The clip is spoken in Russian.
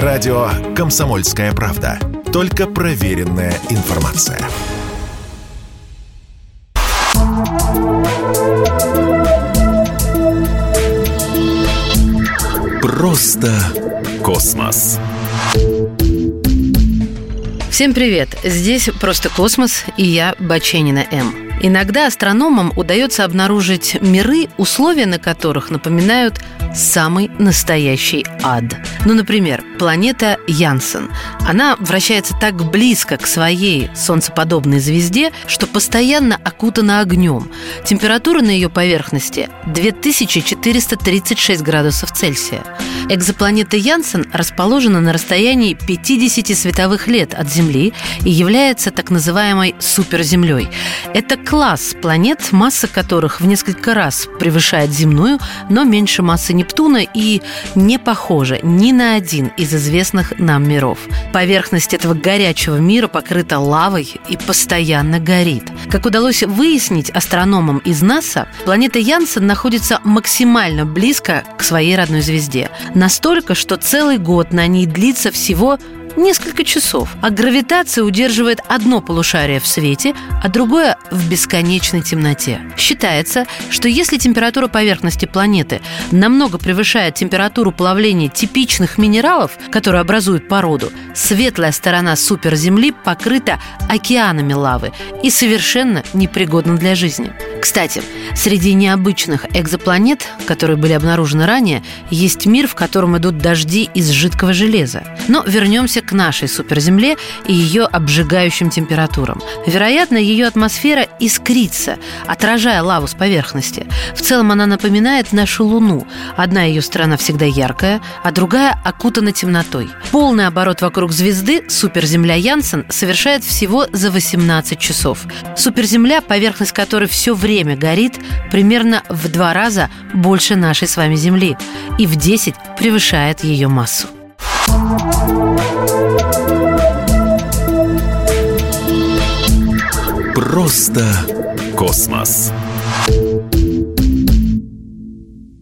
Радио «Комсомольская правда». Только проверенная информация. Просто космос. Всем привет! Здесь «Просто космос» и я, Баченина М. Иногда астрономам удается обнаружить миры, условия на которых напоминают самый настоящий ад. Ну, например, планета Янсен. Она вращается так близко к своей солнцеподобной звезде, что постоянно окутана огнем. Температура на ее поверхности 2436 градусов Цельсия. Экзопланета Янсен расположена на расстоянии 50 световых лет от Земли и является так называемой суперземлей. Это класс планет, масса которых в несколько раз превышает земную, но меньше массы Нептуна и не похожа ни на один из известных нам миров. Поверхность этого горячего мира покрыта лавой и постоянно горит. Как удалось выяснить астрономам из НАСА, планета Янсен находится максимально близко к своей родной звезде. Настолько, что целый год на ней длится всего несколько часов, а гравитация удерживает одно полушарие в свете, а другое в бесконечной темноте. Считается, что если температура поверхности планеты намного превышает температуру плавления типичных минералов, которые образуют породу, светлая сторона суперземли покрыта океанами лавы и совершенно непригодна для жизни. Кстати, среди необычных экзопланет, которые были обнаружены ранее, есть мир, в котором идут дожди из жидкого железа. Но вернемся к нашей суперземле и ее обжигающим температурам. Вероятно, ее атмосфера искрится, отражая лаву с поверхности. В целом она напоминает нашу Луну. Одна ее сторона всегда яркая, а другая окутана темнотой. Полный оборот вокруг звезды суперземля Янсен совершает всего за 18 часов. Суперземля, поверхность которой все время время горит примерно в два раза больше нашей с вами Земли и в 10 превышает ее массу. Просто космос.